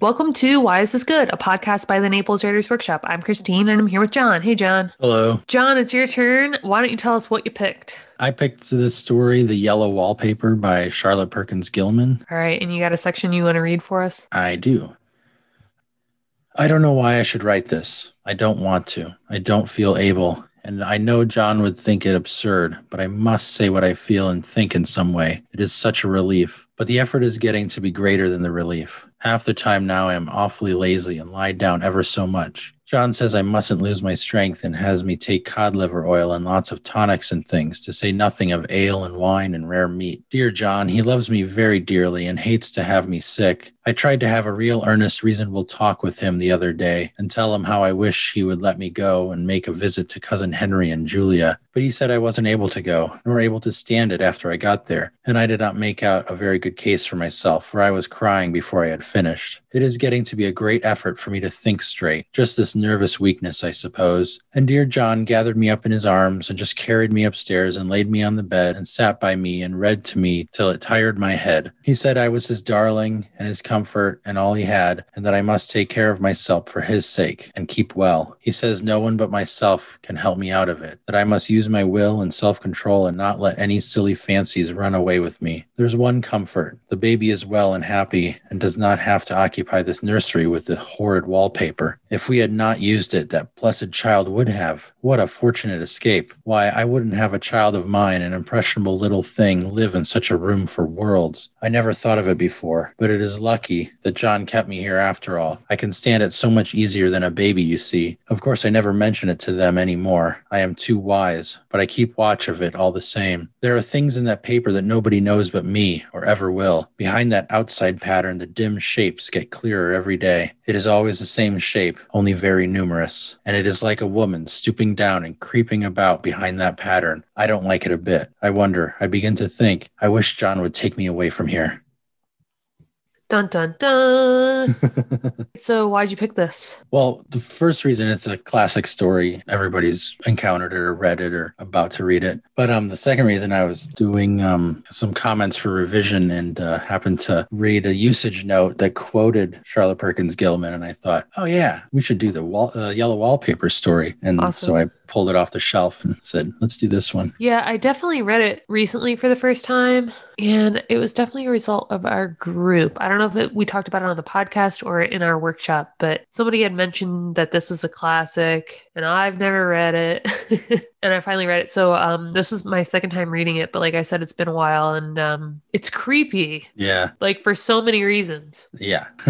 Welcome to Why Is This Good, a podcast by the Naples Writers Workshop. I'm Christine and I'm here with John. Hey, John. Hello. John, it's your turn. Why don't you tell us what you picked? I picked this story, The Yellow Wallpaper by Charlotte Perkins Gilman. All right. And you got a section you want to read for us? I do. I don't know why I should write this. I don't want to. I don't feel able. And I know John would think it absurd, but I must say what I feel and think in some way. It is such a relief. But the effort is getting to be greater than the relief. Half the time now I am awfully lazy and lie down ever so much. John says I mustn't lose my strength and has me take cod liver oil and lots of tonics and things, to say nothing of ale and wine and rare meat. Dear John, he loves me very dearly and hates to have me sick. I tried to have a real earnest, reasonable talk with him the other day and tell him how I wish he would let me go and make a visit to cousin Henry and Julia, but he said I wasn't able to go, nor able to stand it after I got there, and I did not make out a very good case for myself, for I was crying before I had finished. It is getting to be a great effort for me to think straight, just this nervous weakness, I suppose. And dear John gathered me up in his arms and just carried me upstairs and laid me on the bed and sat by me and read to me till it tired my head. He said I was his darling and his comfort and all he had, and that I must take care of myself for his sake and keep well. He says no one but myself can help me out of it, that I must use my will and self control and not let any silly fancies run away with me. There's one comfort the baby is well and happy and does not have to occupy this nursery with the horrid wallpaper. If we had not used it, that blessed child would have. What a fortunate escape. Why, I wouldn't have a child of mine, an impressionable little thing, live in such a room for worlds. I never thought of it before, but it is lucky that John kept me here after all. I can stand it so much easier than a baby, you see. Of course, I never mention it to them any more. I am too wise, but I keep watch of it all the same. There are things in that paper that nobody knows but me, or ever will. Behind that outside pattern, the dim shapes get clearer every day. It is always the same shape, only very numerous. And it is like a woman stooping down and creeping about behind that pattern. I don't like it a bit. I wonder, I begin to think, I wish John would take me away from here. Dun dun dun. so, why'd you pick this? Well, the first reason it's a classic story. Everybody's encountered it or read it or about to read it. But um, the second reason I was doing um, some comments for revision and uh, happened to read a usage note that quoted Charlotte Perkins Gilman, and I thought, oh yeah, we should do the wall, uh, yellow wallpaper story. And Awesome. so I pulled it off the shelf and said, let's do this one. Yeah, I definitely read it recently for the first time, and it was definitely a result of our group. I don't know if it, we talked about it on the podcast or in our workshop, but somebody had mentioned that this was a classic, and I've never read it, and I finally read it. So, um, this was my second time reading it, but like I said, it's been a while, and um, it's creepy, Yeah, like for so many reasons. yeah.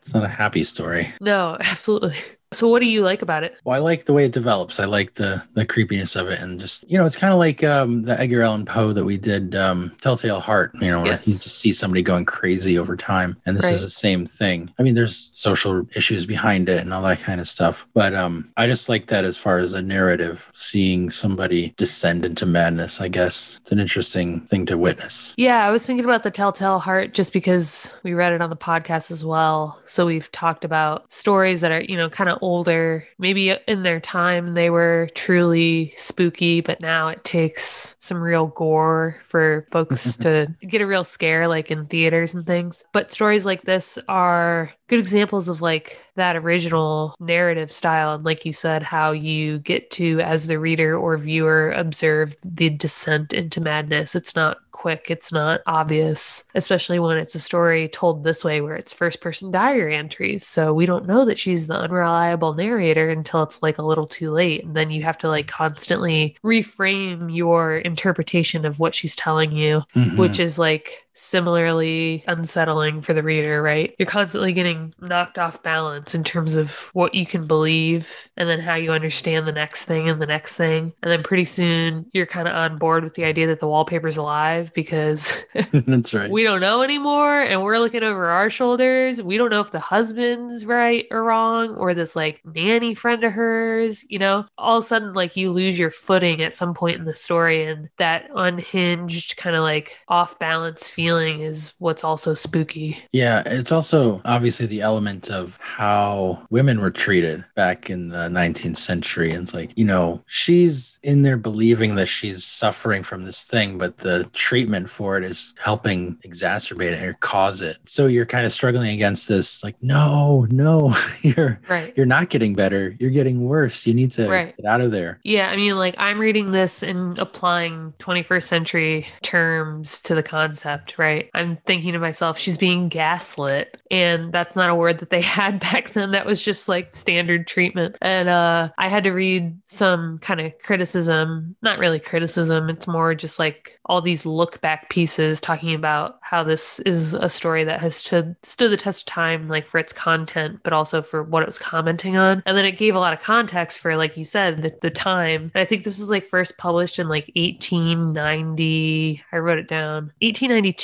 it's not a happy story. No, absolutely. So, what do you like about it? Well, I like the way it develops. I like the the creepiness of it, and just you know, it's kind of like um, the Edgar Allan Poe that we did, um, Telltale Heart. You know, where Yes. you just see somebody going crazy over time, and this Right. is the same thing. I mean, there's social issues behind it and all that kind of stuff, but um, I just like that as far as a narrative, seeing somebody descend into madness. I guess it's an interesting thing to witness. Yeah, I was thinking about the Telltale Heart just because we read it on the podcast as well. So we've talked about stories that are, you know, kind of older. Maybe in their time they were truly spooky, but now it takes some real gore for folks to get a real scare, like in theaters and things. But stories like this are good examples of like that original narrative style. And like you said, how you get to, as the reader or viewer, observe the descent into madness. It's not quick, it's not obvious, especially when it's a story told this way where it's first person diary entries. So we don't know that she's the unreliable narrator until it's like a little too late. And then you have to like constantly reframe your interpretation of what she's telling you Mhm. which is like similarly unsettling for the reader, right? You're constantly getting knocked off balance in terms of what you can believe and then how you understand the next thing and the next thing. And then pretty soon you're kind of on board with the idea that the wallpaper's alive because that's right. we don't know anymore and we're looking over our shoulders. We don't know if the husband's right or wrong or this like nanny friend of hers, you know, all of a sudden like you lose your footing at some point in the story and that unhinged kind of like off balance feeling feeling is what's also spooky. Yeah, it's also obviously the element of how women were treated back in the 19th century. And it's like, you know, she's in there believing that she's suffering from this thing, but the treatment for it is helping exacerbate it or cause it. So you're kind of struggling against this, like, no, no, you're Right. you're not getting better. You're getting worse. You need to Right. get out of there. Yeah, I mean, like I'm reading this and applying 21st century terms to the concept, right? I'm thinking to myself, she's being gaslit. And that's not a word that they had back then. That was just like standard treatment. And uh, I had to read some kind of criticism, not really criticism, it's more just like all these look back pieces talking about how this is a story that has stood, stood the test of time, like for its content, but also for what it was commenting on. And then it gave a lot of context for, like you said, the, the time. And I think this was like first published in like 1890. I wrote it down. 1892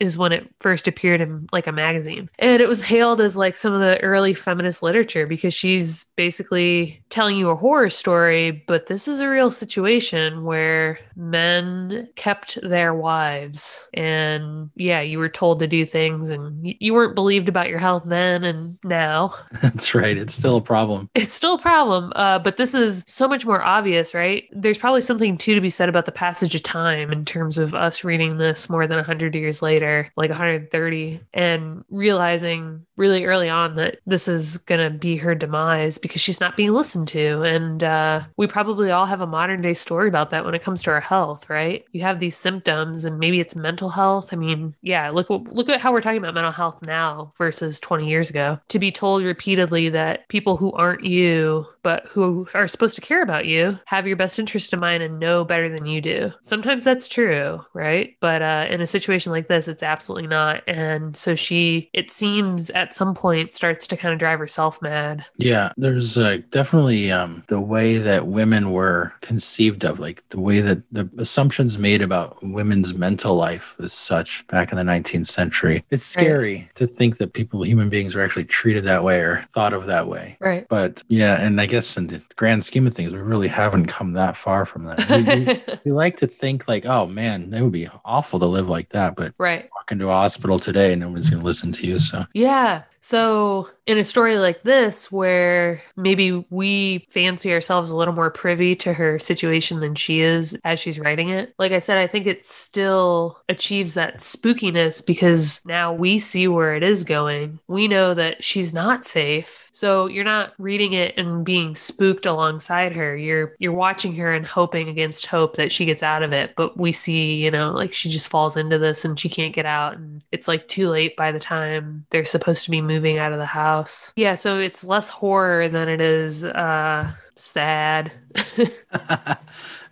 is when it first appeared in like a magazine. And it was hailed as like some of the early feminist literature because she's basically telling you a horror story, but this is a real situation where men kept their wives. And yeah, you were told to do things and you weren't believed about your health then and now. That's right. It's still a problem. It's still a problem, uh, but this is so much more obvious, right? There's probably something too to be said about the passage of time in terms of us reading this more than 100 years later, like 130, and realizing really early on that this is going to be her demise because she's not being listened to. And uh, we probably all have a modern day story about that when it comes to our health, right? You have these symptoms, and maybe it's mental health. I mean, yeah, look look at how we're talking about mental health now versus 20 years ago. To be told repeatedly that people who aren't you but who are supposed to care about you have your best interest in mind and know better than you do. Sometimes that's true, right? But uh, in a situation like this, it's absolutely not. And so she, it seems at some point, starts to kind of drive herself mad. Yeah, there's uh, definitely um, the way that women were conceived of, like the way that the assumptions made about women's mental life was such back in the 19th century. It's Right. scary to think that people, human beings, were actually treated that way or thought of that way. Right. But yeah, and I guess in the grand scheme of things, we really haven't come that far from that. We, we, we like to think like, oh man, that would be awful to live like that. But right. walk into a hospital today, no one's going to listen to you. So Yeah. So, in a story like this, where maybe we fancy ourselves a little more privy to her situation than she is as she's writing it, like I said, I think it still achieves that spookiness because now we see where it is going. We know that she's not safe. So you're not reading it and being spooked alongside her. You're you're watching her and hoping against hope that she gets out of it. But we see, you know, like she just falls into this and she can't get out and it's like too late by the time they're supposed to be moving out of the house. Yeah, so it's less horror than it is uh sad. it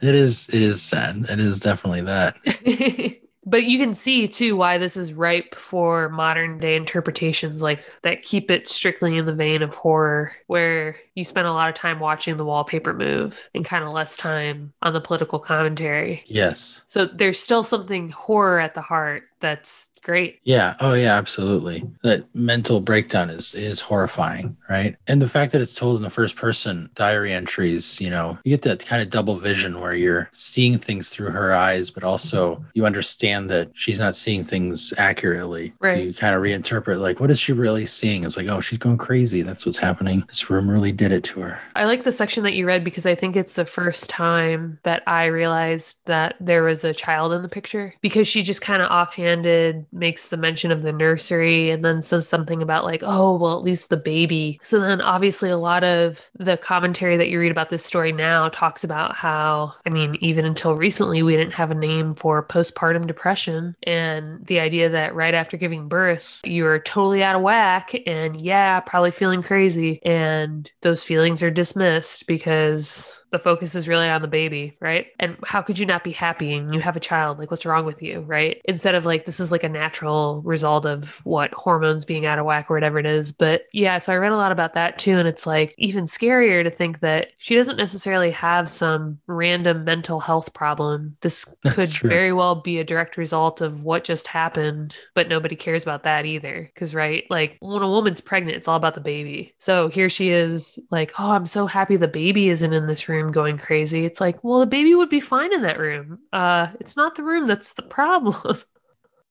is, it is sad. It is definitely that. but you can see too why this is ripe for modern day interpretations like that keep it strictly in the vein of horror where you spend a lot of time watching the wallpaper move and kind of less time on the political commentary Yes. so there's still something horror at the heart that's great Yeah. Oh, yeah. Absolutely. That mental breakdown is is horrifying, right? And the fact that it's told in the first person diary entries, you know, you get that kind of double vision where you're seeing things through her eyes, but also you understand that she's not seeing things accurately. Right. You kind of reinterpret like, what is she really seeing? It's like, oh, she's going crazy. That's what's happening. This room really did to her. I like the section that you read because I think it's the first time that I realized that there was a child in the picture because she just kind of offhanded makes the mention of the nursery and then says something about like, oh, well, at least the baby. So then obviously a lot of the commentary that you read about this story now talks about how, I mean, even until recently, we didn't have a name for postpartum depression and the idea that right after giving birth, you're totally out of whack and yeah, probably feeling crazy. And those feelings are dismissed because the focus is really on the baby, right? And how could you not be happy and you have a child? Like, what's wrong with you, right? Instead of like, this is like a natural result of what hormones being out of whack or whatever it is. But yeah, so I read a lot about that too. And it's like even scarier to think that she doesn't necessarily have some random mental health problem. This That's could true. very well be a direct result of what just happened, but nobody cares about that either. Cause, right, like when a woman's pregnant, it's all about the baby. So here she is, like, oh, I'm so happy the baby isn't in this room going crazy. It's like, well, the baby would be fine in that room. Uh, it's not the room that's the problem.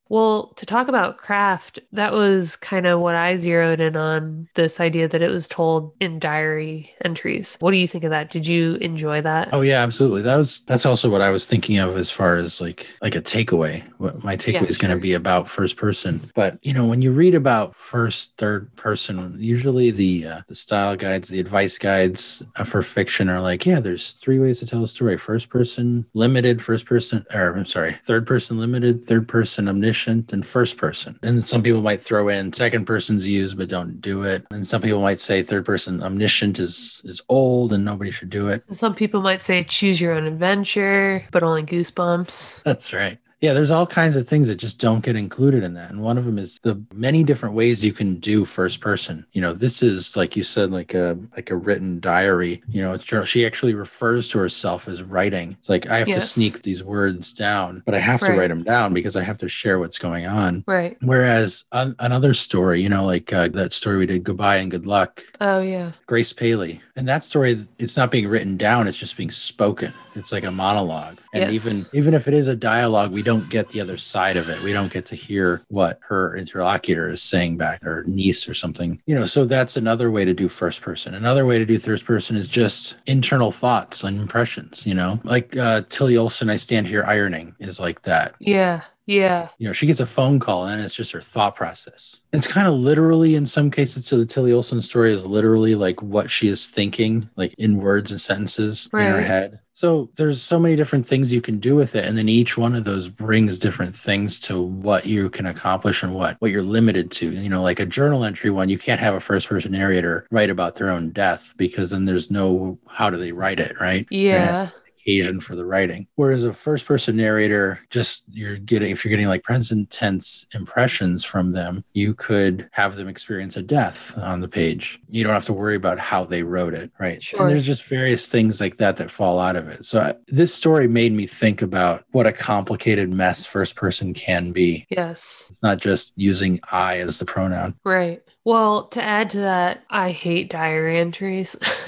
Well, to talk about craft, that was kind of what I zeroed in on this idea that it was told in diary entries. What do you think of that? Did you enjoy that? Oh yeah, absolutely. That was that's also what I was thinking of as far as like like a takeaway. What my takeaway Yeah, is going to be about first person. But you know, when you read about first, third person, usually the uh, the style guides, the advice guides uh, for fiction are like, yeah, there's three ways to tell a story: first person, limited, first person, or I'm sorry, third person, limited, third person, omniscient, and first person. And some people might throw in second person's used, but don't do it. And some people might say third person omniscient is is old and nobody should do it. And some people might say choose your own adventure, but only goosebumps. That's right. Yeah, there's all kinds of things that just don't get included in that. And one of them is the many different ways you can do first person. You know, this is like you said, like a like a written diary. You know, it's. She actually refers to herself as writing. It's like I have to sneak these words down, but I have to write them down because I have to share what's going on. Right. Whereas an, another story, you know, like uh, that story we did, Goodbye and Good Luck, Oh, yeah. Grace Paley. And that story, it's not being written down, it's just being spoken. It's like a monologue. And Yes. even even if it is a dialogue, we don't get the other side of it. We don't get to hear what her interlocutor is saying back, or niece or something. You know, so that's another way to do first person. Another way to do third person is just internal thoughts and impressions, you know. Like uh Tillie Olsen, I stand here ironing is like that Yeah. Yeah. you know, she gets a phone call and it's just her thought process. It's kind of literally in some cases. So the Tillie Olsen story is literally like what she is thinking, like in words and sentences in her head. So there's so many different things you can do with it. And then each one of those brings different things to what you can accomplish and what, what you're limited to. You know, like a journal entry one, you can't have a first person narrator write about their own death because then there's no, how do they write it? Right. Yeah. Occasion for the writing. Whereas a first person narrator, just you're getting, if you're getting like present tense impressions from them, you could have them experience a death on the page. You don't have to worry about how they wrote it. Right. Sure. And there's just various things like that that fall out of it. So I, this story made me think about what a complicated mess first person can be. Yes. It's not just using I as the pronoun. Right. Well, to add to that, I hate diary entries.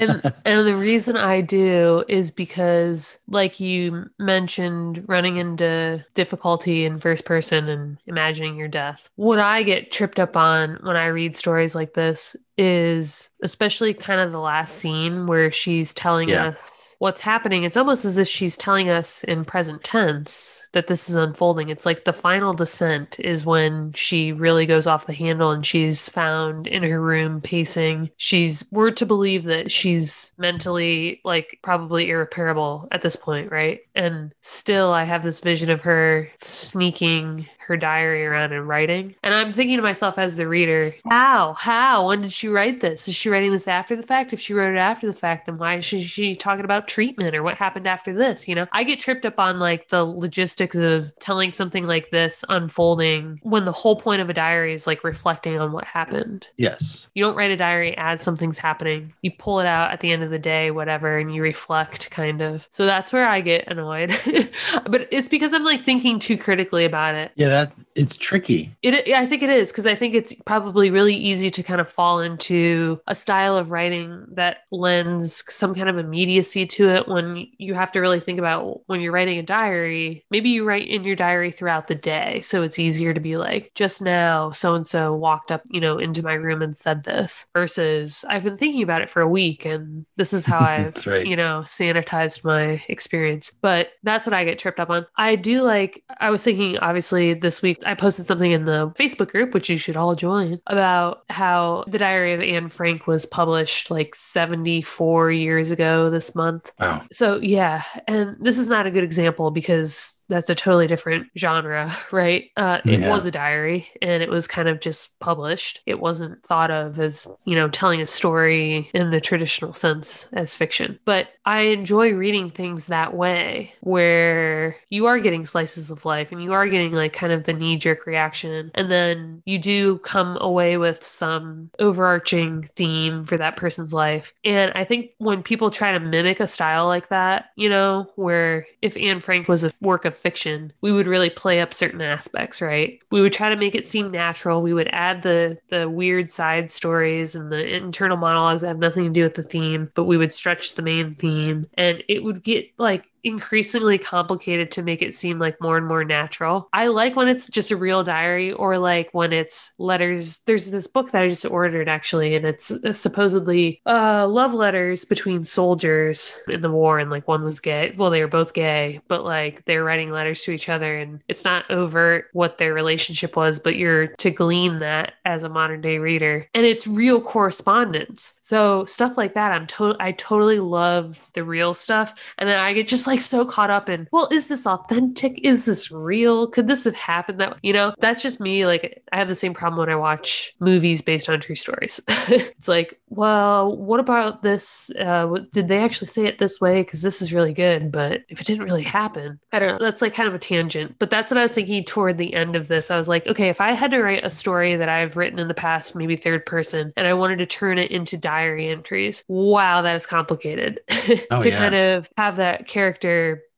and and the reason I do is because like you mentioned running into difficulty in first person and imagining your death. What I get tripped up on when I read stories like this is especially kind of the last scene where she's telling Yeah. us what's happening. It's almost as if she's telling us in present tense that this is unfolding. It's like the final descent is when she really goes off the handle and she's found in her room pacing. She's we're to believe that she's mentally like probably irreparable at this point, right? And still I have this vision of her sneaking her diary around and writing. And I'm thinking to myself as the reader, how? How? When did she write this? Is she writing this after the fact? If she wrote it after the fact, then why is she, she talking about treatment or what happened after this? You know, I get tripped up on like the logistics of telling something like this unfolding when the whole point of a diary is like reflecting on what happened. yes. You don't write a diary as something's happening. You pull it out at the end of the day, whatever, and you reflect kind of. So that's where I get annoyed. but it's because I'm like thinking too critically about it. Yeah, that it's tricky. It, I think it is because I think it's probably really easy to kind of fall into a style of writing that lends some kind of immediacy to it when you have to really think about when you're writing a diary. Maybe you write in your diary throughout the day, so it's easier to be like, just now, so and so walked up, you know, into my room and said this, versus I've been thinking about it for a week and this is how I've, right. you know, sanitized my experience. But that's what I get tripped up on. I do like, I was thinking, obviously, this week I posted something in the Facebook group, which you should all join, about how the Diary of Anne Frank was published like 74 years ago this month. Wow. So, yeah. And this is not a good example because that's a totally different genre, right? Uh, it was a diary and it was kind of just published. It wasn't thought of as, you know, telling a story in the traditional sense as fiction. But I enjoy reading things that way where you are getting slices of life and you are getting like kind of the knee jerk reaction. And then you do come away with some overarching theme for that person's life. And I think when people try to mimic a style like that, you know, where if Anne Frank was a work of fiction, we would really play up certain aspects, right? We would try to make it seem natural. We would add the the weird side stories and the internal monologues that have nothing to do with the theme, but we would stretch the main theme and it would get like increasingly complicated to make it seem like more and more natural. I like when it's just a real diary or like when it's letters. There's this book that I just ordered actually, and it's uh, supposedly uh, love letters between soldiers in the war, and like one was gay. Well, they were both gay, but like they're writing letters to each other, and it's not overt what their relationship was, but you're to glean that as a modern day reader, and it's real correspondence. So stuff like that, I'm to- I totally love the real stuff, and then I get just like so caught up in, well, is this authentic? Is this real? Could this have happened? That you know, that's just me. Like I have the same problem when I watch movies based on true stories. it's like, well, what about this? Uh, did they actually say it this way? Because this is really good, but if it didn't really happen, I don't know. That's like kind of a tangent. But that's what I was thinking toward the end of this. I was like, okay, if I had to write a story that I've written in the past, maybe third person, and I wanted to turn it into diary entries, wow, that is complicated. Oh, to yeah. kind of have that character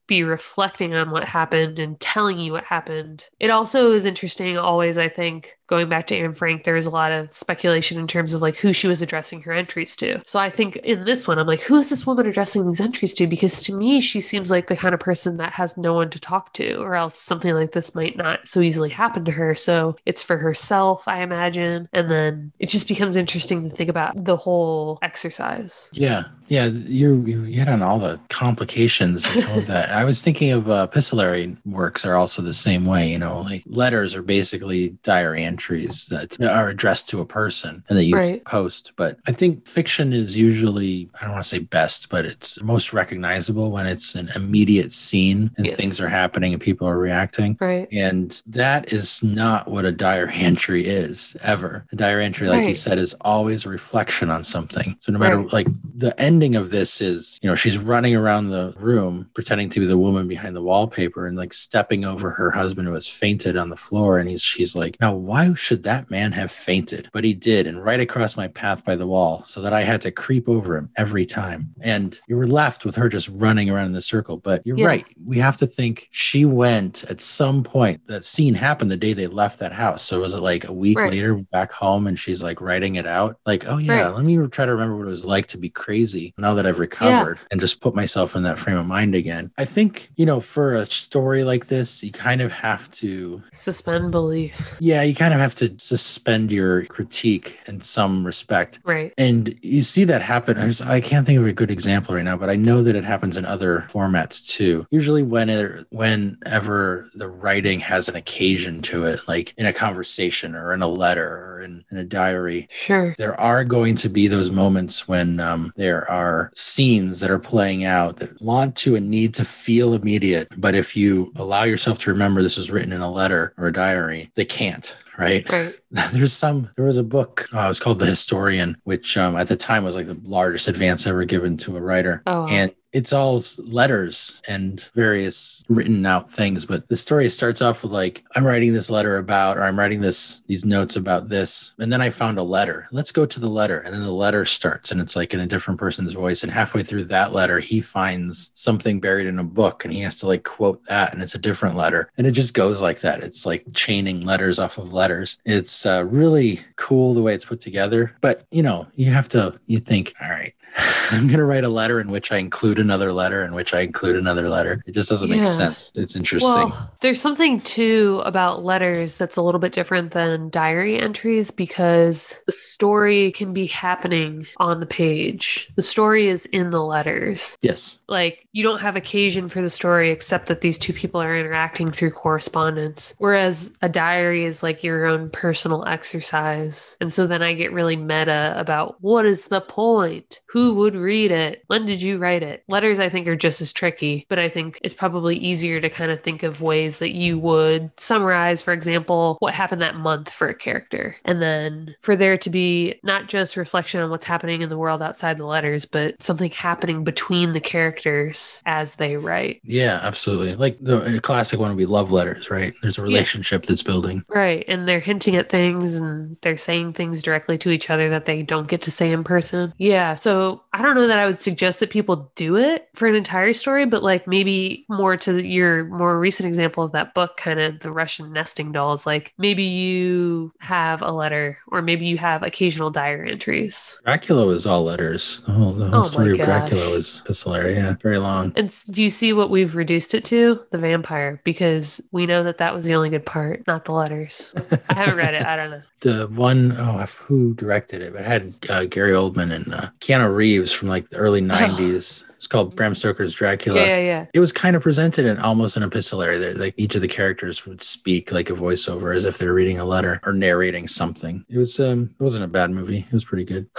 be reflecting on what happened and telling you what happened. It also is interesting, always, I think, going back to Anne Frank, there was a lot of speculation in terms of like who she was addressing her entries to. So I think in this one, I'm like, who is this woman addressing these entries to? Because to me, she seems like the kind of person that has no one to talk to, or else something like this might not so easily happen to her. So it's for herself, I imagine. And then it just becomes interesting to think about the whole exercise. Yeah, yeah, you you hit on all the complications of that. I was thinking of uh, epistolary works are also the same way. You know, like letters are basically diary entries that are addressed to a person and that you Right. post. But I think fiction is usually I don't want to say best, but it's most recognizable when it's an immediate scene and Yes. things are happening and people are reacting. Right. And that is not what a diary entry is ever. A diary entry, like you said, is always a reflection on something. So no matter Right. like the ending of this is, you know, she's running around the room pretending to be the woman behind the wallpaper and like stepping over her husband who has fainted on the floor. And he's she's like, now why should that man have fainted? But he did, and right across my path by the wall, so that I had to creep over him every time. And you were left with her just running around in the circle. But you're Yeah. right. We have to think she went at some point. That scene happened the day they left that house. So was it like a week Right. later back home and she's like writing it out? Like, oh yeah, Right. let me try to remember what it was like to be crazy now that I've recovered and just put myself in that frame of mind again. I think, you know, for a story like this, you kind of have to Suspend belief. yeah, you kind of have to suspend your critique in some respect. Right. And you see that happen. I, just, I can't think of a good example right now, but I know that it happens in other formats too. Usually, when it, whenever the writing has an occasion to it, like in a conversation or in a letter or in, in a diary, Sure. there are going to be those moments when um, there are scenes that are playing out that want to and need to feel immediate. But if you allow yourself to remember this was written in a letter or a diary, they can't. Right. Right. There's some, there was a book, uh, it was called The Historian, which um, at the time was like the largest advance ever given to a writer. Oh, wow. And it's all letters and various written out things. But the story starts off with like, I'm writing this letter about, or I'm writing this, these notes about this. And then I found a letter. Let's go to the letter. And then the letter starts and it's like in a different person's voice. And halfway through that letter, he finds something buried in a book and he has to like quote that. And it's a different letter. And it just goes like that. It's like chaining letters off of letters. It's uh, really cool the way it's put together. But, you know, you have to, you think, all right, I'm going to write a letter in which I include another letter in which I include another letter. It just doesn't Yeah. make sense. It's interesting. Well, there's something too about letters that's a little bit different than diary entries because the story can be happening on the page. The story is in the letters. yes. Like, you don't have occasion for the story except that these two people are interacting through correspondence. Whereas a diary is like your own personal exercise. And so then I get really meta about what is the point? Who would read it? When did you write it? Letters, I think, are just as tricky, but I think it's probably easier to kind of think of ways that you would summarize, for example, what happened that month for a character. And then for there to be not just reflection on what's happening in the world outside the letters, but something happening between the characters as they write. Yeah, absolutely. Like the classic one would be love letters, right? There's a relationship that's building. Right. And they're hinting at things and they're saying things directly to each other that they don't get to say in person. Yeah. So I don't know that I would suggest that people do it for an entire story, but like maybe more to your more recent example of that book, kind of the Russian nesting dolls, like maybe you have a letter or maybe you have occasional diary entries. Dracula was all letters. The whole, the whole Oh story of. Dracula was epistolary. Yeah, very long long. And do you see what we've reduced it to? The vampire, because we know that that was the only good part, not the letters. I haven't read it. I don't know. The one oh, who directed it? But It had uh, Gary Oldman and uh, Keanu Reeves from like the early '90s. It's called Bram Stoker's Dracula. Yeah, yeah, yeah. It was kind of presented in almost an epistolary. There, like each of the characters would speak like a voiceover, as if they're reading a letter or narrating something. It was um, it wasn't a bad movie. It was pretty good,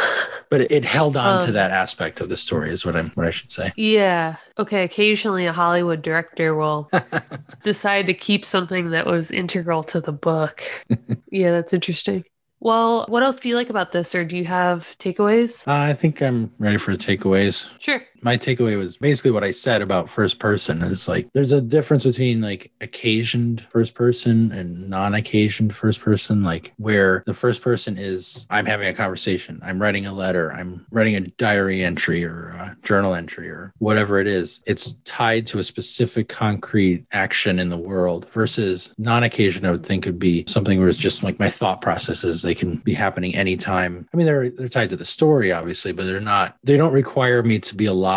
but it, it held on to Um, that aspect of the story. Is what I'm what I should say. Yeah. Okay. Occasionally, a Hollywood director will decide to keep something that was integral to the book. yeah, that's interesting. Well, what else do you like about this, or do you have takeaways? Uh, I think I'm ready for the takeaways. Sure. My takeaway was basically what I said about first person. It's like there's a difference between like occasioned first person and non-occasioned first person, like where the first person is I'm having a conversation, I'm writing a letter, I'm writing a diary entry or a journal entry or whatever it is. It's tied to a specific concrete action in the world versus non-occasioned, I would think would be something where it's just like my thought processes. They can be happening anytime. I mean, they're they're tied to the story, obviously, but they're not, they don't require me to be alive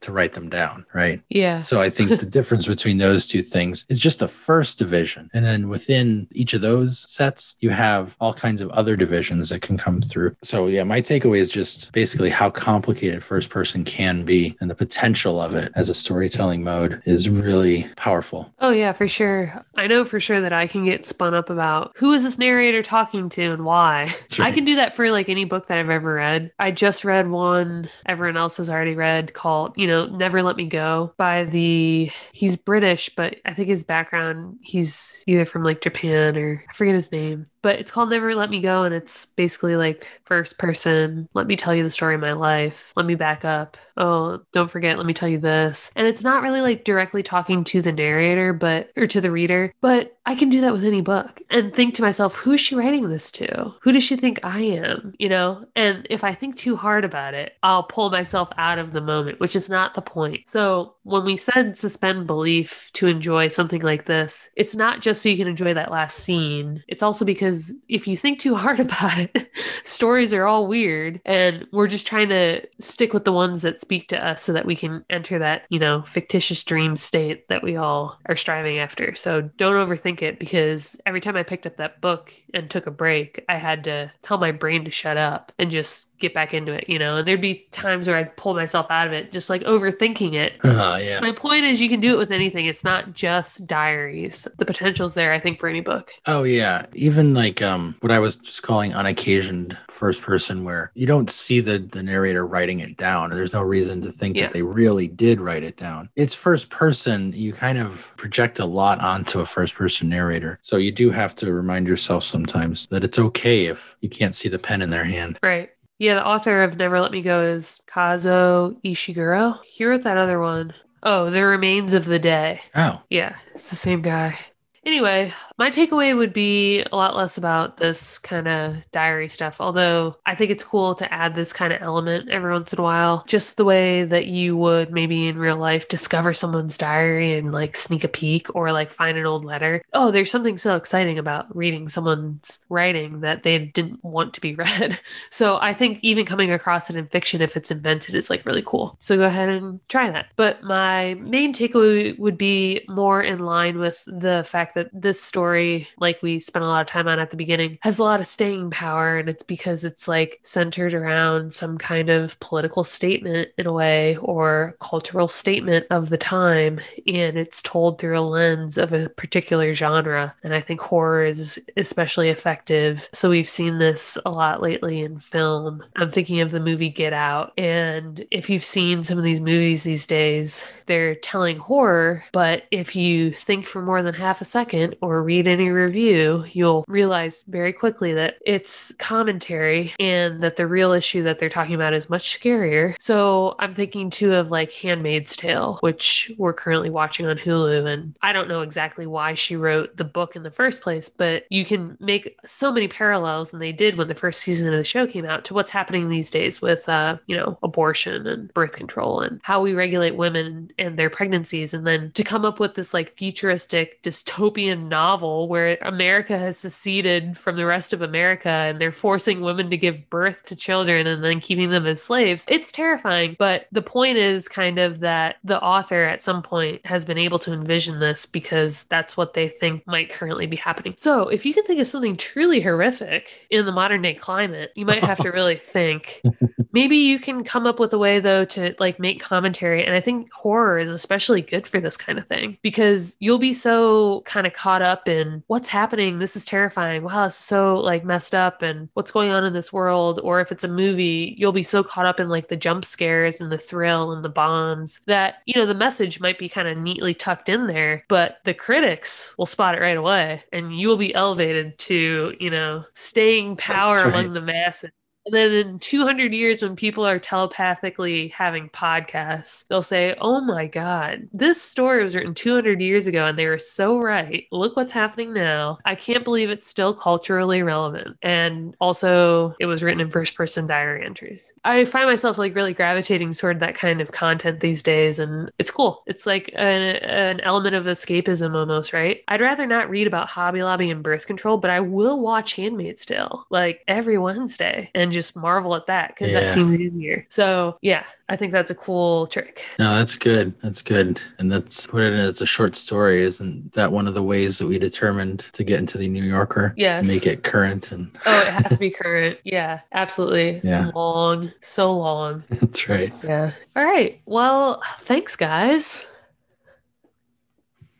to write them down, right? Yeah. So I think the difference between those two things is just the first division. And then within each of those sets, you have all kinds of other divisions that can come through. So yeah, my takeaway is just basically how complicated first person can be and the potential of it as a storytelling mode is really powerful. Oh, yeah, for sure. I know for sure that I can get spun up about who is this narrator talking to and why. I can do that for like any book that I've ever read. I just read one everyone else has already read called, you know, Never Let Me Go by the, he's British, but I think his background, he's either from like Japan or I forget his name. But it's called Never Let Me Go, and it's basically like first person. Let me tell you the story of my life. Let me back up. Oh, don't forget, let me tell you this. And it's not really like directly talking to the narrator, but or to the reader, but I can do that with any book and think to myself, who is she writing this to? Who does she think I am? You know? And if I think too hard about it, I'll pull myself out of the moment, which is not the point. So when we said suspend belief to enjoy something like this, it's not just so you can enjoy that last scene. It's also because if you think too hard about it, stories are all weird and we're just trying to stick with the ones that speak to us so that we can enter that, you know, fictitious dream state that we all are striving after. So don't overthink it because every time I picked up that book and took a break, I had to tell my brain to shut up and just get back into it, you know. And there'd be times where I'd pull myself out of it, just like overthinking it. Uh, yeah. My point is, you can do it with anything. It's not just diaries. The potential's there, I think, for any book. Oh yeah, even like um what I was just calling unoccasioned first person where you don't see the the narrator writing it down. There's no reason to think Yeah. that they really did write it down. It's first person, you kind of project a lot onto a first person narrator. So you do have to remind yourself sometimes that it's okay if you can't see the pen in their hand. Right. Yeah, the author of Never Let Me Go is Kazuo Ishiguro. He wrote that other one. Oh, The Remains of the Day. Oh, Yeah, it's the same guy. Anyway, my takeaway would be a lot less about this kind of diary stuff, although I think it's cool to add this kind of element every once in a while. Just the way that you would maybe in real life discover someone's diary and like sneak a peek or like find an old letter. Oh, there's something so exciting about reading someone's writing that they didn't want to be read. So I think even coming across it in fiction, if it's invented, is like really cool. So go ahead and try that. But my main takeaway would be more in line with the fact that this story, like we spent a lot of time on at the beginning, has a lot of staying power. And it's because it's like centered around some kind of political statement in a way or cultural statement of the time. And it's told through a lens of a particular genre. And I think horror is especially effective. So we've seen this a lot lately in film. I'm thinking of the movie Get Out. And if you've seen some of these movies these days, they're telling horror, but if you think for more than half a second or read any review, you'll realize very quickly that it's commentary and that the real issue that they're talking about is much scarier. So I'm thinking too of like Handmaid's Tale, which we're currently watching on Hulu. And I don't know exactly why she wrote the book in the first place, but you can make so many parallels, and they did when the first season of the show came out, to what's happening these days with, uh, you know, abortion and birth control and how we regulate women and their pregnancies. And then to come up with this like futuristic, dystopian dystopian novel where America has seceded from the rest of America and they're forcing women to give birth to children and then keeping them as slaves. It's terrifying. But the point is kind of that the author at some point has been able to envision this because that's what they think might currently be happening. So if you can think of something truly horrific in the modern day climate, you might have to really think. Maybe you can come up with a way though to like make commentary. And I think horror is especially good for this kind of thing because you'll be so kind of caught up in what's happening. This is terrifying. Wow, it's so like messed up and what's going on in this world. Or if it's a movie, you'll be so caught up in like the jump scares and the thrill and the bombs that, you know, the message might be kind of neatly tucked in there, but the critics will spot it right away and you will be elevated to, you know, staying power right. among the masses. And then in 200 years, when people are telepathically having podcasts, they'll say, Oh my God, this story was written 200 years ago and they were so right. Look what's happening now. I can't believe it's still culturally relevant. And also, it was written in first person diary entries. I find myself like really gravitating toward that kind of content these days. And it's cool. It's like an, an element of escapism almost, right? I'd rather not read about Hobby Lobby and birth control, but I will watch Handmaid's Tale like every Wednesday. And just marvel at that because yeah. that seems easier. So yeah, I think that's a cool trick. No, that's good. That's good. And that's put it as a short story. Isn't that one of the ways that we determined to get into the New Yorker? Yes. To make it current and Oh, it has to be current. Yeah, absolutely. Yeah. Long. So long. That's right. Yeah. All right. Well, thanks guys.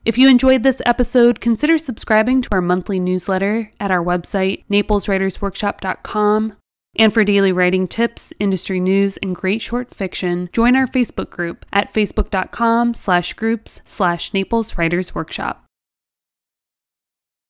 If you enjoyed this episode, consider subscribing to our monthly newsletter at our website, napleswritersworkshop.com and for daily writing tips, industry news, and great short fiction, join our Facebook group at facebook.com slash groups slash Naples Writers Workshop.